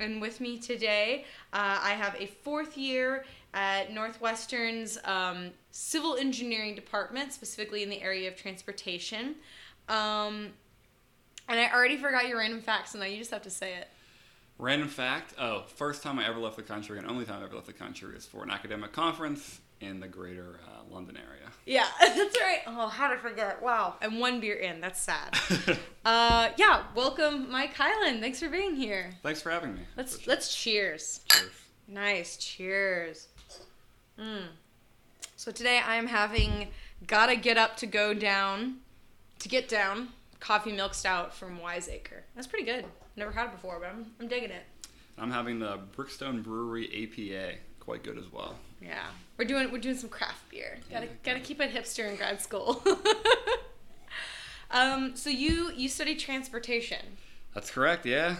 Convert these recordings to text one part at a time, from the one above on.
And with me today, uh, I have a fourth year at Northwestern's um, Civil Engineering Department, specifically in the area of transportation. Um, and I already forgot your random facts, so now you just have to say it. Random fact oh, first time I ever left the country and only time I ever left the country is for an academic conference in the greater uh, London area. Yeah, that's right. Oh, how to forget? Wow. And one beer in. That's sad. uh, yeah, welcome, Mike Hyland. Thanks for being here. Thanks for having me. Let's let's cheers. Cheers. Nice. Cheers. Mm. So today I am having gotta get up to go down to get down coffee milk stout from Wiseacre. That's pretty good. Never had it before, but I'm, I'm digging it. I'm having the Brickstone Brewery APA. Quite good as well. Yeah, we're doing we're doing some craft beer. Gotta gotta keep it hipster in grad school. um, so you you study transportation. That's correct, yeah.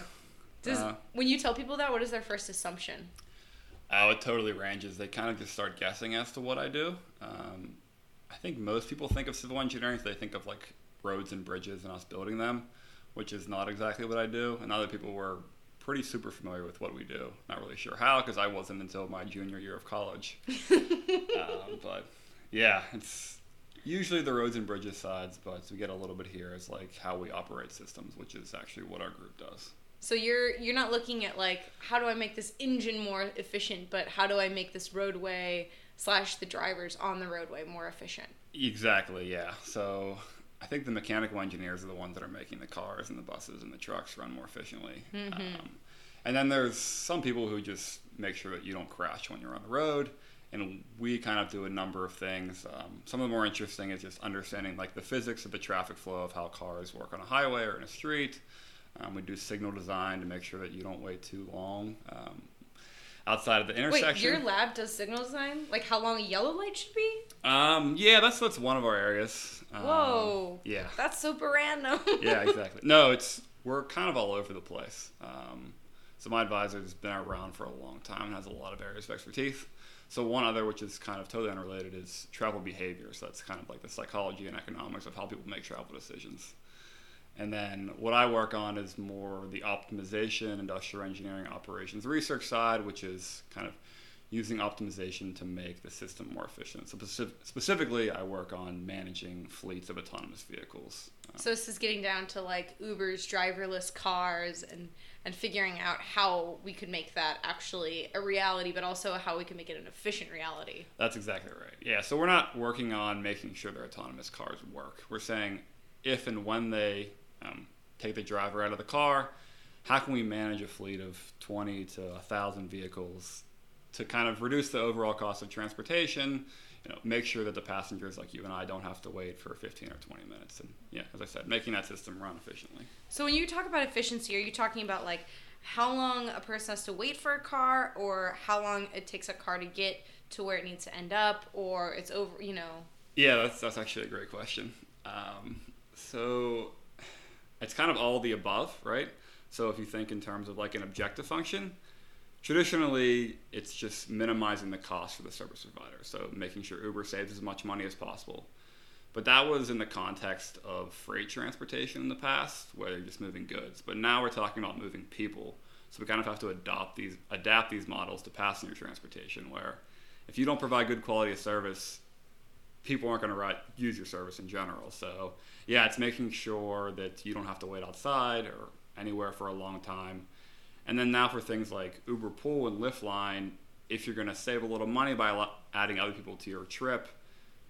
Does Uh, when you tell people that, what is their first assumption? Oh, it totally ranges. They kind of just start guessing as to what I do. Um, I think most people think of civil engineering, so they think of like roads and bridges and us building them, which is not exactly what I do. And other people were pretty super familiar with what we do. Not really sure how, because I wasn't until my junior year of college. um, but yeah, it's usually the roads and bridges sides, but we get a little bit here is like how we operate systems, which is actually what our group does. So you're you're not looking at like how do I make this engine more efficient, but how do I make this roadway slash the drivers on the roadway more efficient? Exactly, yeah. So I think the mechanical engineers are the ones that are making the cars and the buses and the trucks run more efficiently. Um, and then there's some people who just make sure that you don't crash when you're on the road. And we kind of do a number of things. Um, some of the more interesting is just understanding like the physics of the traffic flow of how cars work on a highway or in a street. Um, we do signal design to make sure that you don't wait too long um, outside of the intersection. Wait, your lab does signal design? Like how long a yellow light should be? Um, yeah, that's that's one of our areas. Um, Whoa. Yeah. That's super random. yeah, exactly. No, it's we're kind of all over the place. Um, so my advisor has been around for a long time and has a lot of areas of expertise. So one other, which is kind of totally unrelated, is travel behavior. So that's kind of like the psychology and economics of how people make travel decisions. And then what I work on is more the optimization, industrial engineering, operations research side, which is kind of using optimization to make the system more efficient. So specif- specifically, I work on managing fleets of autonomous vehicles. Um, So this is getting down to like Uber's driverless cars and and figuring out how we could make that actually a reality, but also how we can make it an efficient reality. That's exactly right. Yeah, so we're not working on making sure their autonomous cars work. We're saying if and when they um, take the driver out of the car, how can we manage a fleet of 20 to 1,000 vehicles to kind of reduce the overall cost of transportation? You know, make sure that the passengers like you and I don't have to wait for 15 or 20 minutes. And yeah, as I said, making that system run efficiently. So when you talk about efficiency, are you talking about like how long a person has to wait for a car, or how long it takes a car to get to where it needs to end up, or it's over? You know. Yeah, that's that's actually a great question. Um, so it's kind of all the above, right? So if you think in terms of like an objective function, traditionally it's just minimizing the cost for the service provider. So making sure Uber saves as much money as possible. But that was in the context of freight transportation in the past, where you're just moving goods. But now we're talking about moving people. So we kind of have to adopt these adapt these models to passenger transportation, where if you don't provide good quality of service, people aren't going to use your service in general. So, yeah, it's making sure that you don't have to wait outside or anywhere for a long time. And then now for things like Uber Pool and Lyft Line, if you're going to save a little money by adding other people to your trip,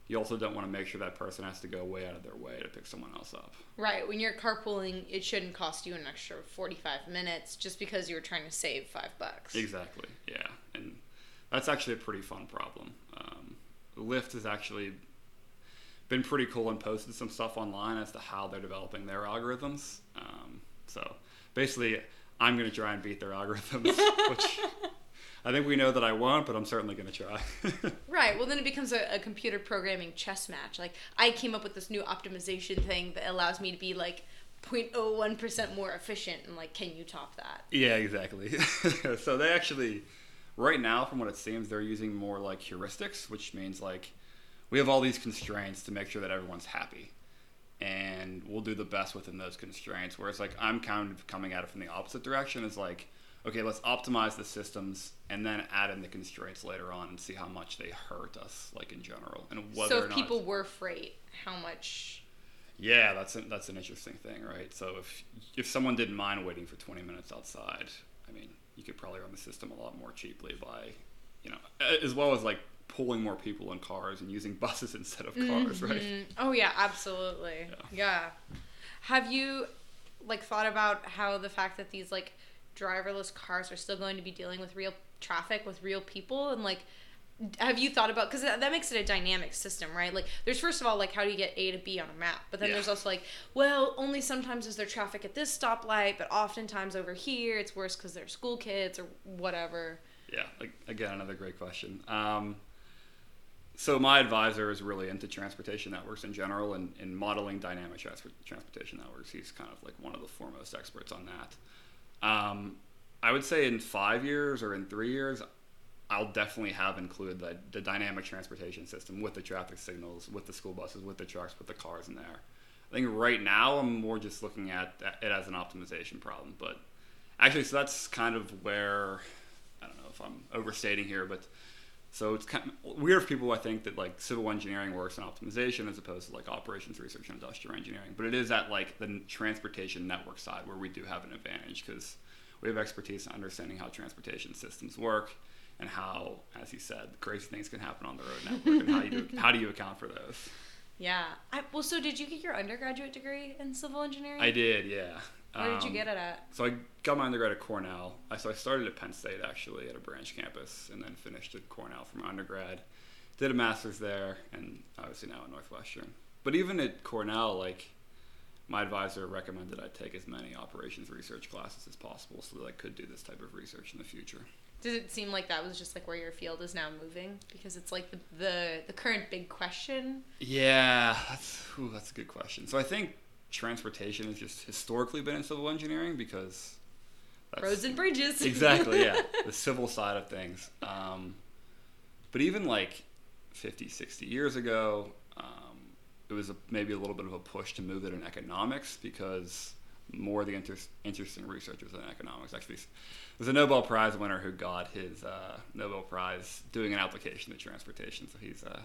you also don't want to make sure that person has to go way out of their way to pick someone else up. Right, when you're carpooling, it shouldn't cost you an extra 45 minutes just because you were trying to save five bucks. Exactly, yeah. And that's actually a pretty fun problem. Um, Lyft has actually been pretty cool and posted some stuff online as to how they're developing their algorithms. Um, so basically, I'm going to try and beat their algorithms, which I think we know that I won't, but I'm certainly going to try. Right, well, then it becomes a, a computer programming chess match. Like, I came up with this new optimization thing that allows me to be like 0.01% more efficient, and like, can you top that? Yeah, exactly. so they actually, right now, from what it seems, they're using more like heuristics, which means like we have all these constraints to make sure that everyone's happy. And we'll do the best within those constraints. Whereas like I'm kind of coming at it from the opposite direction. Is like, okay, let's optimize the systems and then add in the constraints later on and see how much they hurt us, like in general, and whether so or if people were freight, how much? Yeah, that's an, that's an interesting thing, right? So if if someone didn't mind waiting for 20 minutes outside, I mean, you could probably run the system a lot more cheaply by, you know, as well as like pulling more people in cars and using buses instead of cars, right? Mhm. Oh yeah, absolutely. Yeah. Have you like thought about how the fact that these like driverless cars are still going to be dealing with real traffic with real people and like have you thought about because that, that makes it a dynamic system right like there's first of all like how do you get a to b on a map but then Yeah. there's also like well only sometimes is there traffic at this stoplight but oftentimes over here it's worse because they're school kids or whatever Yeah, like again, another great question. Um, so my advisor is really into transportation networks in general and, and modeling dynamic transportation networks. He's kind of like one of the foremost experts on that. Um, I would say in five years or in three years, I'll definitely have included the, the dynamic transportation system with the traffic signals, with the school buses, with the trucks, with the cars in there. I think right now I'm more just looking at it as an optimization problem, but actually, so that's kind of where I don't know if I'm overstating here, but so it's kind of weird for people I think that like civil engineering works in optimization as opposed to like operations research and industrial engineering. But it is at like the transportation network side where we do have an advantage because we have expertise in understanding how transportation systems work and how, as you said, crazy things can happen on the road network and how you do, how do you account for those. yeah I, well so did you get your undergraduate degree in civil engineering I did, yeah. Where did you Um, get it at So I got my undergrad at Cornell. I, so I started at Penn State actually at a branch campus, and then finished at Cornell for my undergrad. Did a master's there, and obviously now at Northwestern. But even at Cornell, like my advisor recommended I take as many operations research classes as possible, so that I could do this type of research in the future. Does it seem like that was just like where your field is now moving? Because it's like the the, the current big question. Yeah, that's ooh, that's a good question. So I think transportation has just historically been in civil engineering because that's, Roads and bridges. exactly yeah. The civil side of things. Um, but even like 50 60 years ago um, it was a, maybe a little bit of a push to move it in economics because more of the inter- interesting researchers in economics. Actually there's a nobel prize winner who got his uh, nobel prize doing an application to transportation so he's uh,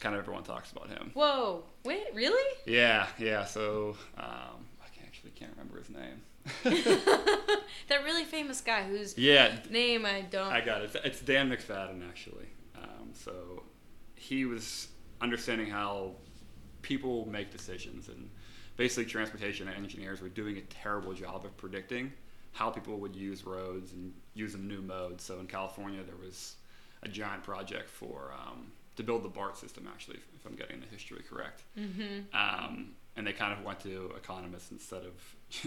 kind of everyone talks about him Whoa! Wait, really? yeah yeah so um, i can't, actually can't remember his name that really famous guy whose yeah name I don't. I got it. It's, Dan McFadden, actually. Um, so he was understanding how people make decisions, and basically, transportation engineers were doing a terrible job of predicting how people would use roads and use new mode. So in California, there was a giant project for um, to build the BART system, actually, if I'm getting the history correct. mm-hmm. Um, and they kind of went to economists instead of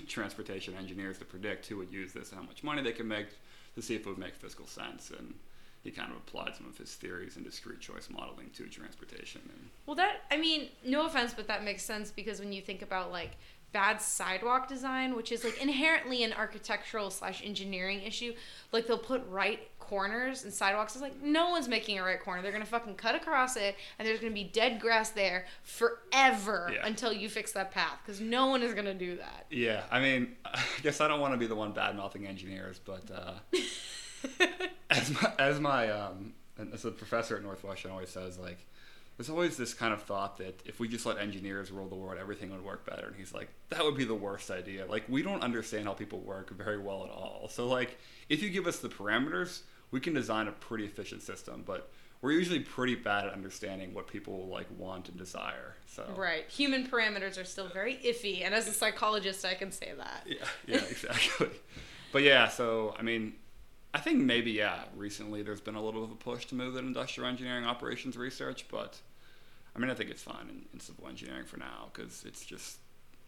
transportation engineers to predict who would use this and how much money they could make to see if it would make fiscal sense. And he kind of applied some of his theories in discrete choice modeling to transportation. And Well, that I mean, no offense, but that makes sense because when you think about like bad sidewalk design, which is like inherently an architectural slash engineering issue, like they'll put right corners and sidewalks. It's like no one's making a right corner. They're gonna fucking cut across it, and there's gonna be dead grass there forever Yeah. until you fix that path because no one is gonna do that. yeah, I mean, I guess I don't want to be the one bad mouthing engineers, but uh, as my, as my um, as a professor at Northwestern always says, like, there's always this kind of thought that if we just let engineers rule the world, everything would work better. And he's like, that would be the worst idea. Like, we don't understand how people work very well at all. So, like, if you give us the parameters, we can design a pretty efficient system. But we're usually pretty bad at understanding what people like want and desire. So, Right. Human parameters are still very iffy, and as a psychologist, I can say that. Yeah, yeah, exactly. but yeah, so I mean, I think maybe yeah, recently there's been a little bit of a push to move in industrial engineering operations research, but I mean, I think it's fine in, in civil engineering for now because it's just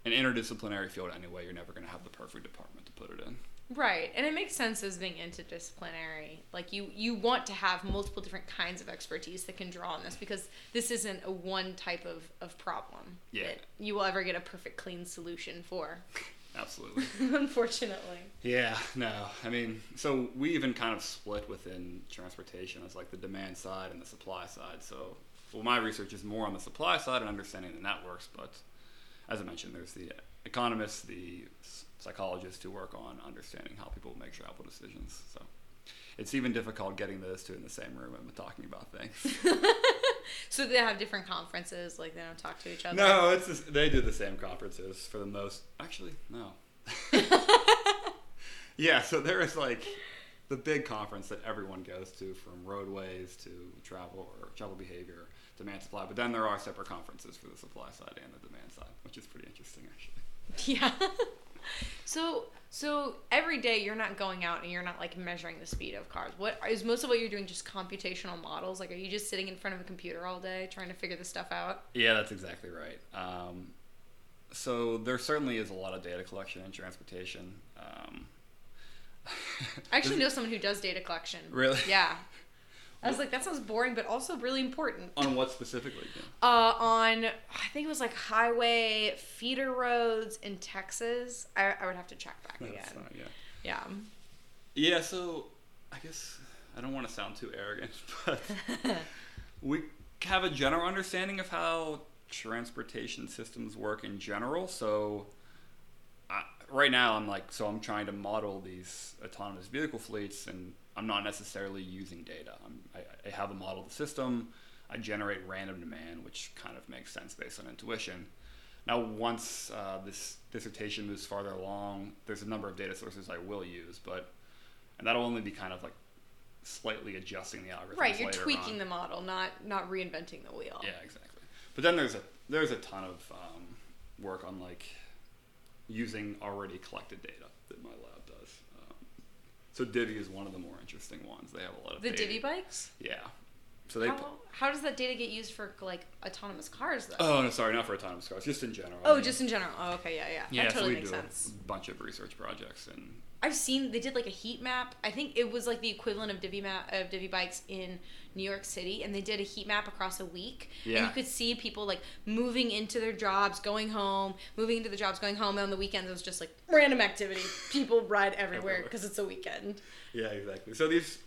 an interdisciplinary field anyway. You're never going to have the perfect department to put it in. Right, and it makes sense as being interdisciplinary. Like you, you want to have multiple different kinds of expertise that can draw on this because this isn't a one type of, of problem Yeah. that you will ever get a perfect clean solution for. Absolutely. Unfortunately. Yeah, no. I mean, so we even kind of split within transportation as like the demand side and the supply side. So, well, my research is more on the supply side and understanding the networks, but as I mentioned, there's the economists, the psychologists who work on understanding how people make travel decisions. So it's even difficult getting those two in the same room and talking about things. so they have different conferences, like they don't talk to each other. No, it's just, they do the same conferences for the most. Actually, no. yeah, so there is like the big conference that everyone goes to, from roadways to travel or travel behavior, demand supply. But then there are separate conferences for the supply side and the demand side, which is pretty interesting, actually. Yeah. so so every day you're not going out and you're not like measuring the speed of cars. What is most of what you're doing just computational models? Like are you just sitting in front of a computer all day trying to figure this stuff out? Yeah, that's exactly right. Um, so there certainly is a lot of data collection in transportation. Um, I actually know someone who does data collection. Really? Yeah. I was like, that sounds boring, but also really important. On what specifically? Uh, on I think it was like highway feeder roads in Texas. I, I would have to check back That's again. fine, yeah. Yeah. Yeah, so I guess I don't want to sound too arrogant, but we have a general understanding of how transportation systems work in general. So I, right now, I'm like, so I'm trying to model these autonomous vehicle fleets, and I'm not necessarily using data. I'm, I, I have a model of the system. I generate random demand, which kind of makes sense based on intuition. Now, once uh, this dissertation moves farther along, there's a number of data sources I will use, but and that'll only be kind of like slightly adjusting the algorithm. Right, you're tweaking the model, not not reinventing the wheel. Yeah, exactly. But then there's a there's a ton of um, work on like using already collected data in my lab so Divvy is one of the more interesting ones. They have a lot of The. Divvy bikes? Yeah. So they. How, how does that data get used for like autonomous cars though? oh no, sorry, not for autonomous cars, just in general. Oh, just in general. Oh, okay, yeah, yeah. yeah. that totally so we makes do sense. a bunch of research projects and I've seen they did like a heat map. I think it was like the equivalent of Divvy map of Divvy bikes in New York City, and they did a heat map across a week. Yeah. And you could see people like moving into their jobs, going home, moving into the jobs, going home. And on the weekends, it was just like random activity. People ride Everywhere. because it's a weekend. Yeah, exactly. So these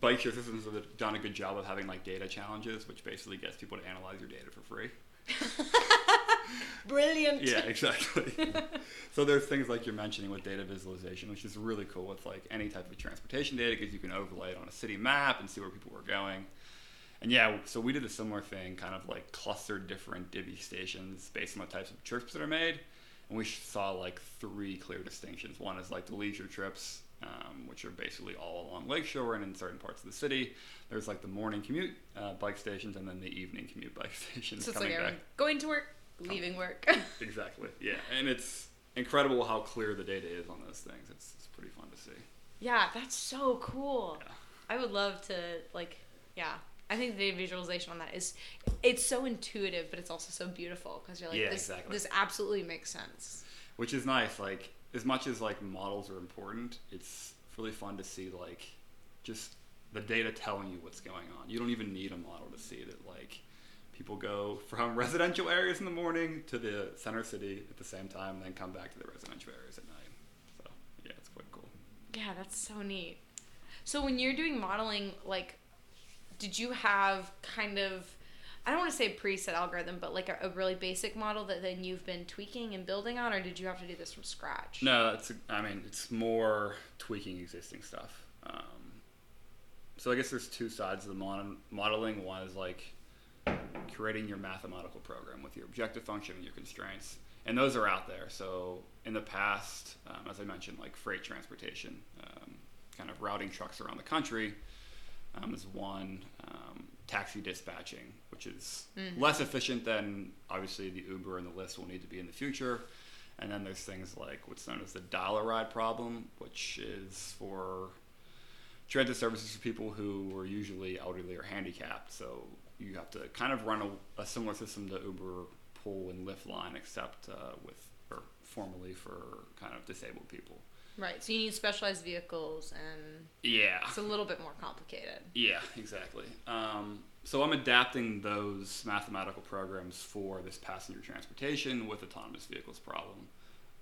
bike share systems have done a good job of having like data challenges, which basically gets people to analyze your data for free. Brilliant. Yeah, exactly. so there's things like you're mentioning with data visualization, which is really cool with like any type of transportation data because you can overlay it on a city map and see where people were going. And yeah, so we did a similar thing, kind of like clustered different divvy stations based on the types of trips that are made. And we saw like three clear distinctions. One is like the leisure trips, um, which are basically all along Lakeshore and in certain parts of the city. There's like the morning commute uh, bike stations and then the evening commute bike stations So it's coming like everyone going to work, leaving work. Exactly. Yeah, and it's incredible how clear the data is on those things. It's, it's pretty fun to see. yeah, that's so cool. Yeah. I would love to like yeah. I think the visualization on that is it's so intuitive, but it's also so beautiful because you're like Yeah, this exactly. this absolutely makes sense. Which is nice. Like as much as like models are important, it's really fun to see like just the data telling you what's going on. You don't even need a model to see that like people go from residential areas in the morning to the center city at the same time and then come back to the residential areas at night. So yeah, it's quite cool. Yeah, that's so neat. So when you're doing modeling, like, did you have kind of I don't want to say preset algorithm, but like a, a really basic model that then you've been tweaking and building on, or did you have to do this from scratch? No, it's I mean, it's more tweaking existing stuff. Um, so I guess there's two sides of the modeling. One is like creating your mathematical program with your objective function and your constraints, and those are out there. So in the past, um, as I mentioned, like freight transportation, um, kind of routing trucks around the country um, is one. Taxi dispatching, which is less efficient than obviously the Uber and the Lyft will need to be in the future. And then there's things like what's known as the dial-a-ride problem, which is for transit services for people who are usually elderly or handicapped. So you have to kind of run a, a similar system to Uber Pool and Lyft line, except uh, with or formerly for kind of disabled people. Right. So you need specialized vehicles, and Yeah. it's a little bit more complicated. Yeah, exactly. Um, so I'm adapting those mathematical programs for this passenger transportation with autonomous vehicles problem.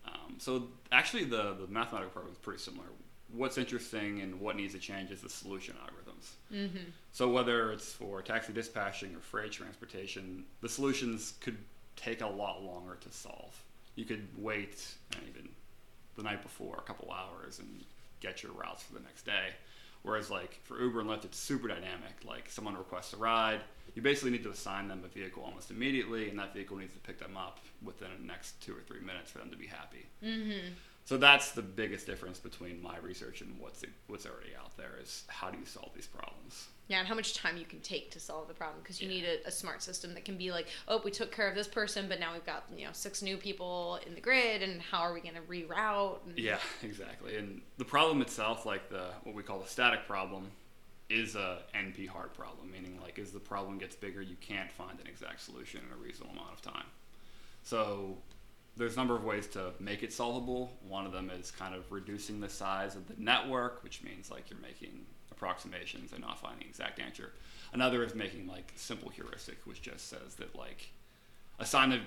Um, so actually, the the mathematical program is pretty similar. What's interesting and what needs to change is the solution algorithms. Mm-hmm. So whether it's for taxi dispatching or freight transportation, the solutions could take a lot longer to solve. You could wait and even the night before a couple hours and get your routes for the next day. Whereas like for Uber and Lyft, it's super dynamic. Like someone requests a ride, you basically need to assign them a vehicle almost immediately, and that vehicle needs to pick them up within the next two or three minutes for them to be happy. Mm-hmm. So that's the biggest difference between my research and what's what's already out there is how do you solve these problems? Yeah, and how much time you can take to solve the problem because you Yeah. need a, a smart system that can be like, oh, we took care of this person, but now we've got you know six new people in the grid, and how are we going to reroute? And, Yeah, exactly. And the problem itself, like the what we call the static problem, is a NP hard problem, meaning like as the problem gets bigger, you can't find an exact solution in a reasonable amount of time. So there's a number of ways to make it solvable. One of them is kind of reducing the size of the network, which means like you're making approximations and not finding the exact answer. Another is making like simple heuristic, which just says that like assign a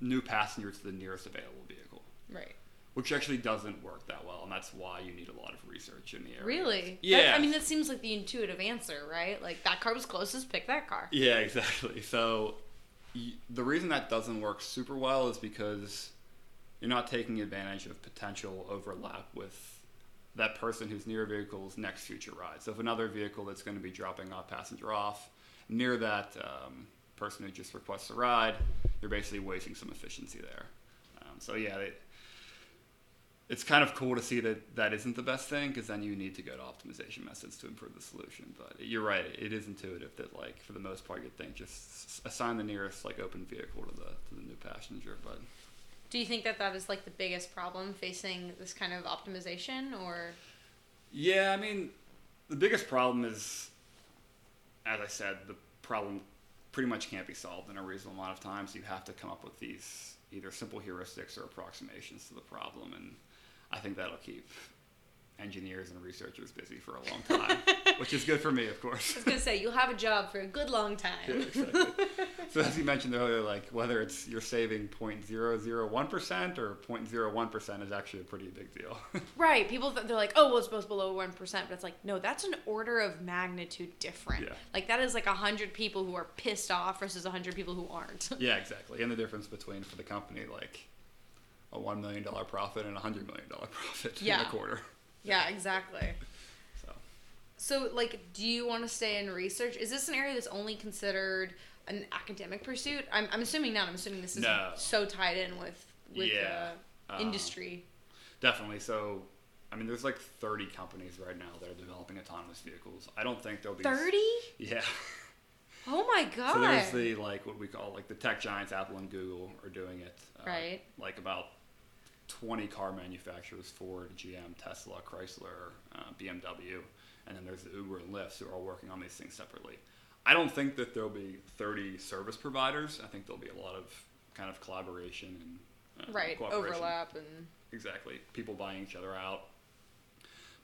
new passenger to the nearest available vehicle Right. which actually doesn't work that well, and that's why you need a lot of research in the area. Really? That- Yeah. I mean, that seems like the intuitive answer, right? Like that car was closest, pick that car. Yeah, exactly. So the reason that doesn't work super well is because you're not taking advantage of potential overlap with that person who's near a vehicle's next future ride. So if another vehicle that's going to be dropping a passenger off near that um, person who just requests a ride, you're basically wasting some efficiency there. Um, so yeah, it's kind of cool to see that that isn't the best thing because then you need to go to optimization methods to improve the solution. But you're right, it is intuitive that like for the most part you'd think just assign the nearest like open vehicle to the to the new passenger. But Do you think that that is like the biggest problem facing this kind of optimization, or yeah, I mean the biggest problem is, as I said, the problem pretty much can't be solved in a reasonable amount of time. So you have to come up with these either simple heuristics or approximations to the problem, and I think that'll keep engineers and researchers busy for a long time, which is good for me, of course. I was gonna say you'll have a job for a good long time. Yeah, exactly. so as you mentioned earlier, like whether it's you're saving 0.001% or 0.01% is actually a pretty big deal. Right. People th- they're like, oh, well, it's both below one percent, but it's like, no, that's an order of magnitude different. Yeah. Like that is like a hundred people who are pissed off versus a hundred people who aren't. yeah, exactly. And the difference between for the company like a $1 million profit and a $100 million profit in a quarter. yeah, exactly. So So, like, do you want to stay in research? Is this an area that's only considered an academic pursuit? I'm, I'm assuming not. I'm assuming this is No. so tied in with with Yeah. uh, Um, industry. definitely. So, I mean, there's like 30 companies right now that are developing autonomous vehicles. I don't think there'll be Thirty? Yeah. Oh my god! So there's the like what we call like the tech giants, Apple and Google are doing it. Uh, Right. Like about 20 car manufacturers: Ford, GM, Tesla, Chrysler, uh, BMW, and then there's the Uber and Lyft who are all working on these things separately. I don't think that there'll be 30 service providers. I think there'll be a lot of kind of collaboration and uh, right cooperation. overlap and Exactly. People buying each other out.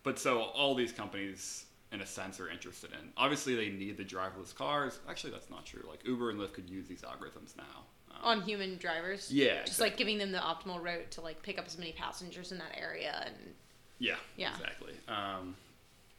But so all these companies, in a sense, are interested in. Obviously, they need the driverless cars. Actually, that's not true. Like Uber and Lyft could use these algorithms now. On human drivers. Yeah, Just like giving them the optimal route to like pick up as many passengers in that area and yeah, Yeah. exactly. Um,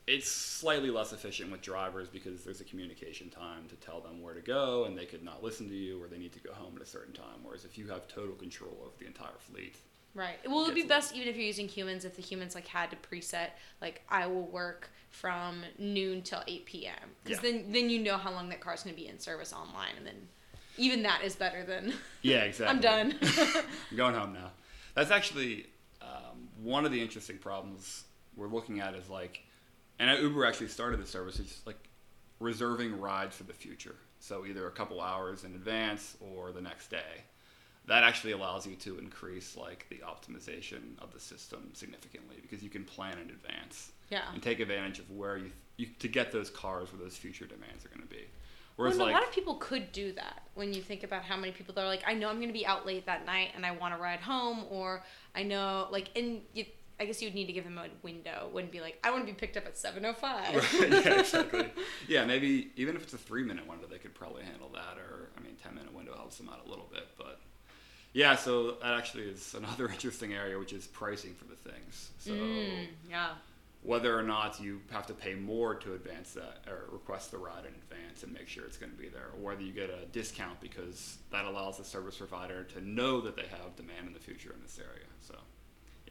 it's slightly less efficient with drivers because there's a communication time to tell them where to go, and they could not listen to you, or they need to go home at a certain time. Whereas if you have total control over the entire fleet, Right. Well, it would be best even if you're using humans if the humans like had to preset like I will work from noon till 8 p.m. Because Yeah. then then you know how long that car's going to be in service online, and then even that is better than Yeah, exactly. I'm done. I'm going home now. That's actually um, one of the interesting problems we're looking at is like, and Uber actually started the service. It's like reserving rides for the future. So either a couple hours in advance or the next day. That actually allows you to increase like the optimization of the system significantly because you can plan in advance yeah. and take advantage of where you, you to get those cars where those future demands are going to be. Well, Whereas and like a lot of people could do that when you think about how many people that are like, I know I'm going to be out late that night and I want to ride home, or I know like, and you, I guess you'd need to give them a window. Wouldn't be like, I want to be picked up at 7:05. Right, yeah, exactly. Yeah, maybe even if it's a three minute window, they could probably handle that. Or I mean, ten minute window helps them out a little bit. But yeah, so that actually is another interesting area, which is pricing for the things. So Mm, yeah. Whether or not you have to pay more to advance that or request the ride in advance and make sure it's going to be there, or whether you get a discount because that allows the service provider to know that they have demand in the future in this area. So.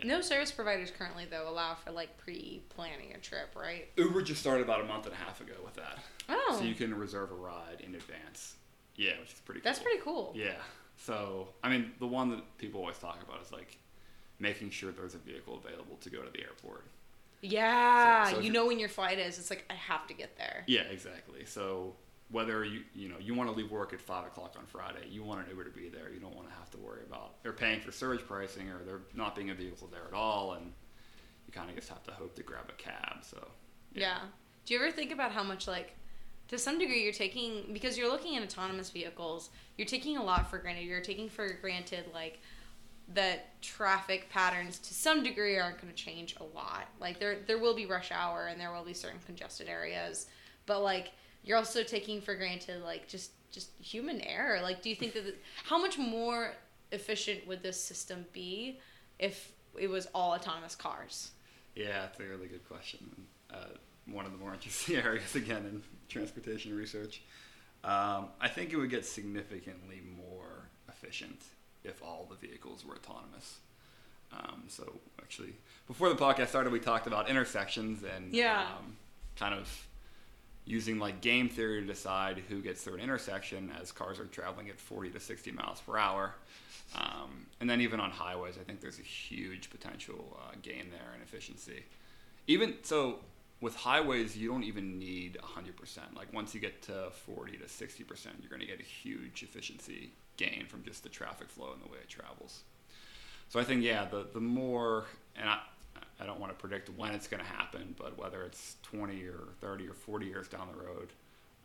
Yeah. No service providers currently though allow for like pre-planning a trip, right? Uber just started about a month and a half ago with that. Oh. So you can reserve a ride in advance. Yeah, which is pretty. That's cool. pretty cool. Yeah. So I mean, the one that people always talk about is like making sure there's a vehicle available to go to the airport. Yeah, So- so you know when your flight is. It's like I have to get there. Yeah, exactly. So whether you you know you want to leave work at five o'clock on Friday, you want an Uber to be there. You don't want to have to worry about they're paying for surge pricing or they're not being a vehicle there at all, and you kind of just have to hope to grab a cab. So Yeah. Do you ever think about how much like to some degree you're taking because you're looking at autonomous vehicles, you're taking a lot for granted. You're taking for granted like that traffic patterns to some degree aren't going to change a lot. Like there there will be rush hour and there will be certain congested areas, but like you're also taking for granted like just just human error. Like do you think that the, how much more efficient would this system be if it was all autonomous cars? Yeah, it's a really good question. Uh, one of the more interesting areas again in transportation research. Um, I think it would get significantly more efficient if all the vehicles were autonomous. Um, so actually, before the podcast started, we talked about intersections and Yeah. um, kind of using like game theory to decide who gets through an intersection as cars are traveling at 40 to 60 miles per hour. Um, and then even on highways, I think there's a huge potential uh, gain there in efficiency. Even so, with highways, you don't even need 100%. Like once you get to 40 to 60%, you're going to get a huge efficiency gain from just the traffic flow and the way it travels. So I think yeah, the the more and I I don't want to predict when it's going to happen, but whether it's 20 or 30 or 40 years down the road,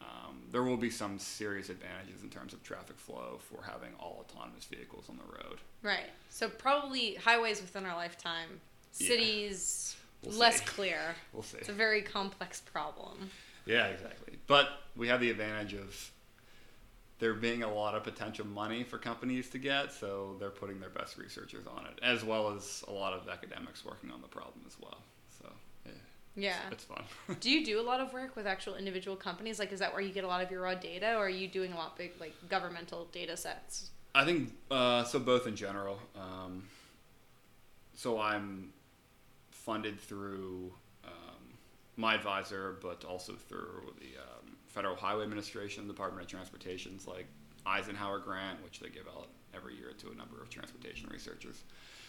um, there will be some serious advantages in terms of traffic flow for having all autonomous vehicles on the road. Right. So probably highways within our lifetime. Yeah. Cities We'll less see. clear. We'll see. It's a very complex problem. Yeah, exactly. But we have the advantage of there being a lot of potential money for companies to get, so they're putting their best researchers on it, as well as a lot of academics working on the problem as well. So yeah, Yeah. it's fun. do you do a lot of work with actual individual companies? Like, is that where you get a lot of your raw data, or are you doing a lot big like governmental data sets? I think uh, so. Both in general. Um, so I'm funded through um, my advisor, but also through the um, Federal Highway Administration, Department of Transportation's like Eisenhower grant, which they give out every year to a number of transportation researchers.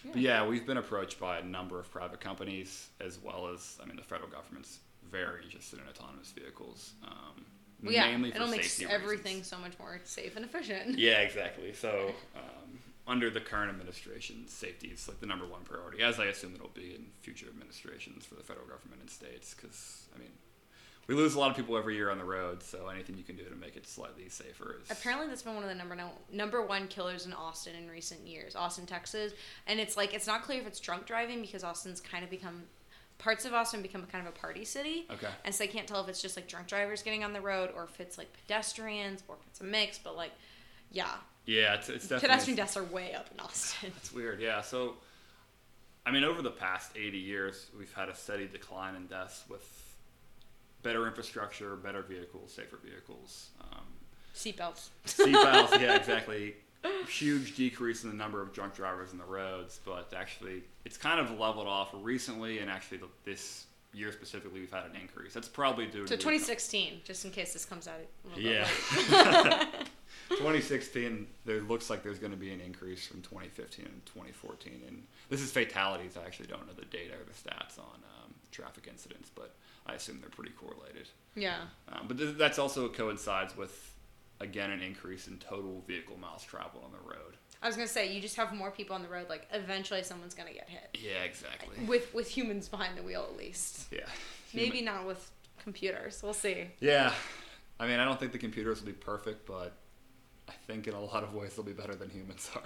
But yeah, we've been approached by a number of private companies, as well as I mean, the federal government's very interested in autonomous vehicles. Um, Well, yeah, mainly for it'll make everything reasons. so much more safe and efficient. Yeah, exactly. So, um, under the current administration, safety is like the number one priority, as I assume it'll be in future administrations for the federal government and states. Because I mean, we lose a lot of people every year on the road, so anything you can do to make it slightly safer is. Apparently, that's been one of the number no, number one killers in Austin in recent years, Austin, Texas. And it's like it's not clear if it's drunk driving because Austin's kind of become parts of Austin become kind of a party city. Okay. And so I can't tell if it's just like drunk drivers getting on the road or if it's like pedestrians or if it's a mix. But like, yeah, Yeah, it's, it's definitely. pedestrian deaths are way up in Austin. It's weird, yeah. So, I mean, over the past 80 years, we've had a steady decline in deaths with better infrastructure, better vehicles, safer vehicles. Um, Seatbelts. Seatbelts, yeah, exactly. Huge decrease in the number of drunk drivers on the roads, but actually, it's kind of leveled off recently, and actually, the- this year specifically, we've had an increase. That's probably due to So the- 2016, just in case this comes out a little Yeah. bit 2016, there looks like there's going to be an increase from 2015 and 2014. And this is fatalities. I actually don't know the data or the stats on um, traffic incidents, but I assume they're pretty correlated. yeah. Um, but th- that's also coincides with, again, an increase in total vehicle miles traveled on the road. I was gonna say you just have more people on the road. Like eventually, someone's gonna get hit Yeah, exactly. with with humans behind the wheel at least. Yeah. Maybe not with computers. We'll see. Yeah. I mean, I don't think the computers will be perfect, but I think in a lot of ways they'll be better than humans are.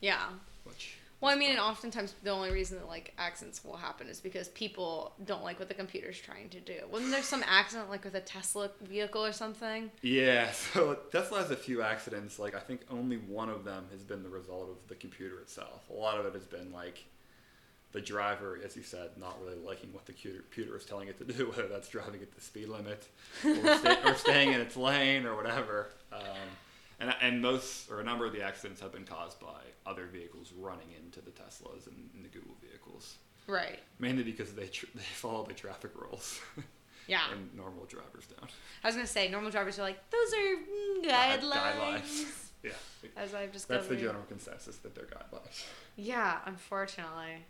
Yeah. Which. Well, I mean, and oftentimes the only reason that like accidents will happen is because people don't like what the computer's trying to do. Wasn't there some accident like with a Tesla vehicle or something? Yeah, so Tesla has a few accidents. Like I think only one of them has been the result of the computer itself. A lot of it has been like the driver, as you said, not really liking what the computer is telling it to do, whether that's driving at the speed limit or, or staying in its lane or whatever. Um, and, and most or a number of the accidents have been caused by other vehicles running into the Teslas and, and the Google vehicles. Right. Mainly because they tr- they follow the traffic rules. Yeah. and normal drivers don't. I was gonna say normal drivers are like those are guidelines. Guidelines. Yeah. As I've discovered. That's the general consensus that they're guidelines. Yeah, unfortunately.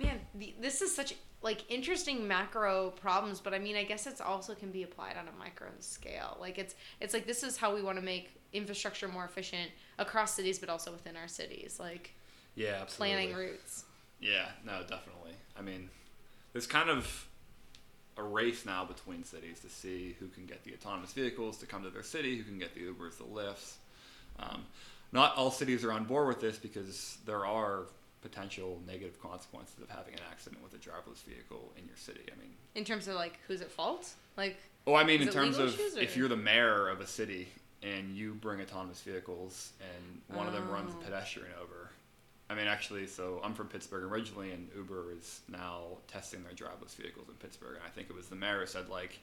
Man, the, this is such like interesting macro problems, but I mean, I guess it's also can be applied on a micro scale. Like it's it's like this is how we want to make infrastructure more efficient across cities, but also within our cities. Like Yeah, absolutely. planning routes. Yeah, no, definitely. I mean, there's kind of a race now between cities to see who can get the autonomous vehicles to come to their city, who can get the Ubers, the Lyfts. Um, not all cities are on board with this because there are potential negative consequences of having an accident with a driverless vehicle in your city. I mean, In terms of like who's at fault, like oh, I mean, in terms of if you're the mayor of a city and you bring autonomous vehicles and one of them runs a Oh. pedestrian over. I mean, actually, so I'm from Pittsburgh originally, and Uber is now testing their driverless vehicles in Pittsburgh. And I think it was the mayor who said, like,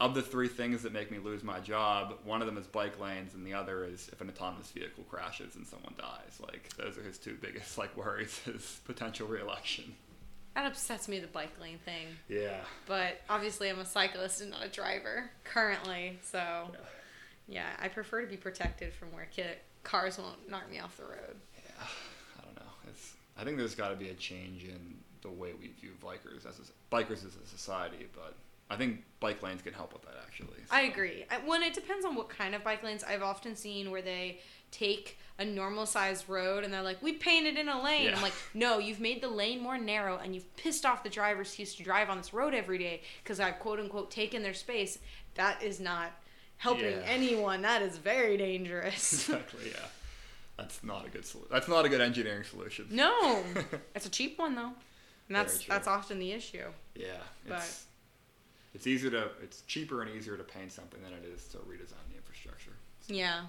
of the three things that make me lose my job, one of them is bike lanes, and the other is if an autonomous vehicle crashes and someone dies. Like, those are his two biggest like worries: his potential reelection. that upsets me the bike lane thing. Yeah. But obviously, I'm a cyclist and not a driver currently, so Yeah. yeah, I prefer to be protected from where ki- cars won't knock me off the road. Yeah, I don't know. It's I think there's got to be a change in the way we view bikers as a, bikers as a society, but I think bike lanes can help with that actually. I agree. I, when it depends on what kind of bike lanes, I've often seen where they take a normal sized road and they're like, "We painted in a lane." Yeah. I'm like, "No, you've made the lane more narrow and you've pissed off the drivers who used to drive on this road every day because I've quote unquote taken their space." That is not helping Yeah. anyone. That is very dangerous. Exactly. Yeah. That's not a good solution. That's not a good engineering solution. no, it's a cheap one though, and that's that's often the issue. Yeah. But- It's easier to it's cheaper and easier to paint something than it is to redesign the infrastructure. Yeah,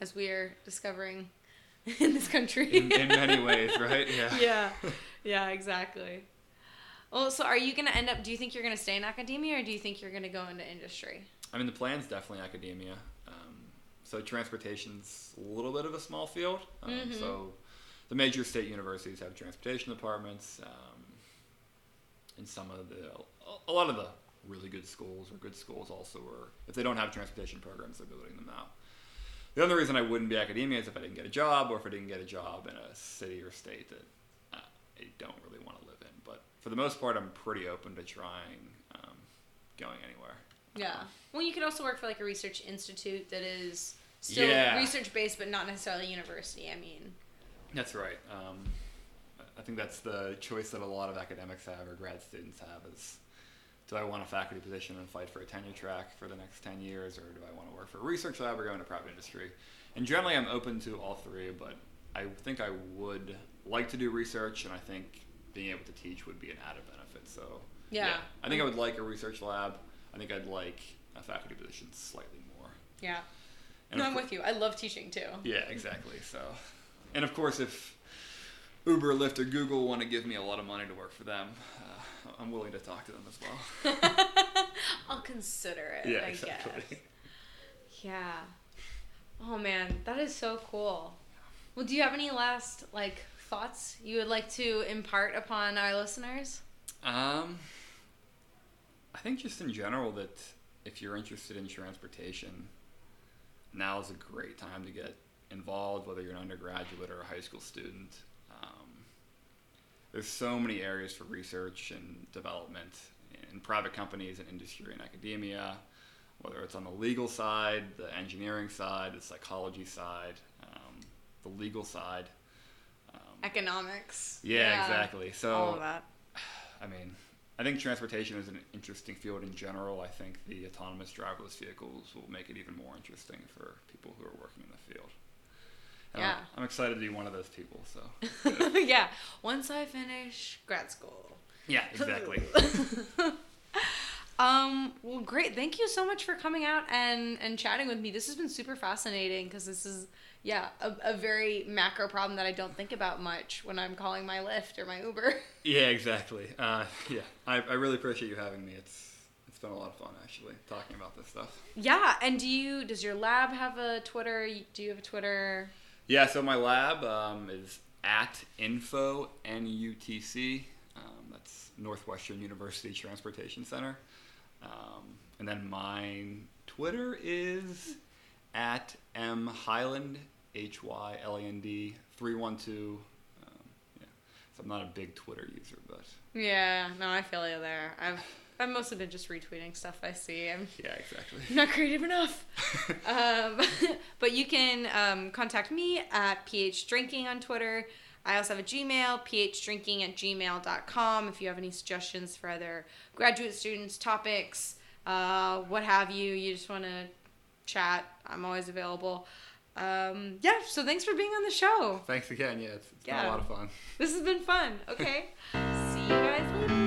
as we are discovering in this country. In, in many ways, right? Yeah. yeah, yeah, exactly. Well, so are you going to end up? Do you think you're going to stay in academia, or do you think you're going to go into industry? I mean, the plan's definitely academia. Um, so transportation's a little bit of a small field. Um, Mhm. So the major state universities have transportation departments. Um, and some of the, a lot of the really good schools or good schools also are, if they don't have transportation programs, they're building them out. The only reason I wouldn't be academia is if I didn't get a job or if I didn't get a job in a city or state that uh, I don't really want to live in. But for the most part, I'm pretty open to trying um, going anywhere. Yeah. Well, you could also work for like a research institute that is still Yeah. research based, but not necessarily university. I mean, That's right. Um, I think that's the choice that a lot of academics have or grad students have is do I want a faculty position and fight for a tenure track for the next 10 years or do I want to work for a research lab or go into private industry? And generally I'm open to all three, but I think I would like to do research and I think being able to teach would be an added benefit. So Yeah. I think I would like a research lab. I think I'd like a faculty position slightly more. yeah. And no, I'm with you. I love teaching too. yeah, exactly. So, and of course, if Uber, Lyft, or Google want to give me a lot of money to work for them, uh, I'm willing to talk to them as well. I'll consider it. yeah, I exactly. guess. Yeah. Oh man, that is so cool. Well, do you have any last like thoughts you would like to impart upon our listeners? Um, I think just in general that if you're interested in transportation, now is a great time to get involved, whether you're an undergraduate or a high school student. There's so many areas for research and development in private companies and industry and academia, whether it's on the legal side, the engineering side, the psychology side, um, the legal side. Um, Economics. yeah, exactly. So All of that. I mean, I think transportation is an interesting field in general. I think the autonomous driverless vehicles will make it even more interesting for people who are working in the field. And I'm- Yeah. I'm, excited to be one of those people. So yeah. Once I finish grad school. yeah, exactly. um. Well, great. Thank you so much for coming out and and chatting with me. This has been super fascinating because this is yeah, a, a very macro problem that I don't think about much when I'm calling my Lyft or my Uber. Yeah, exactly. Uh, yeah, I, I really appreciate you having me. It's it's been a lot of fun actually talking about this stuff. Yeah, and do you does your lab have a Twitter? Do you have a Twitter? Yeah, so my lab um, is at info NUTC. Um, that's Northwestern University Transportation Center. Um, and then my Twitter is at M Hyland H Y L A N D, 312. Um, yeah. So I'm not a big Twitter user, but Yeah, no, I feel you there. I've I've mostly been just retweeting stuff I see. I'm yeah, exactly. not creative enough. um, but you can um, contact me at phdrinking on Twitter. I also have a Gmail, phdrinking at gmail.com, if you have any suggestions for other graduate students, topics, uh, what have you. You just want to chat, I'm always available. Um, yeah, so thanks for being on the show. Thanks again. Yeah, it's, it's been Yeah. a lot of fun. This has been fun. Okay. See you guys later.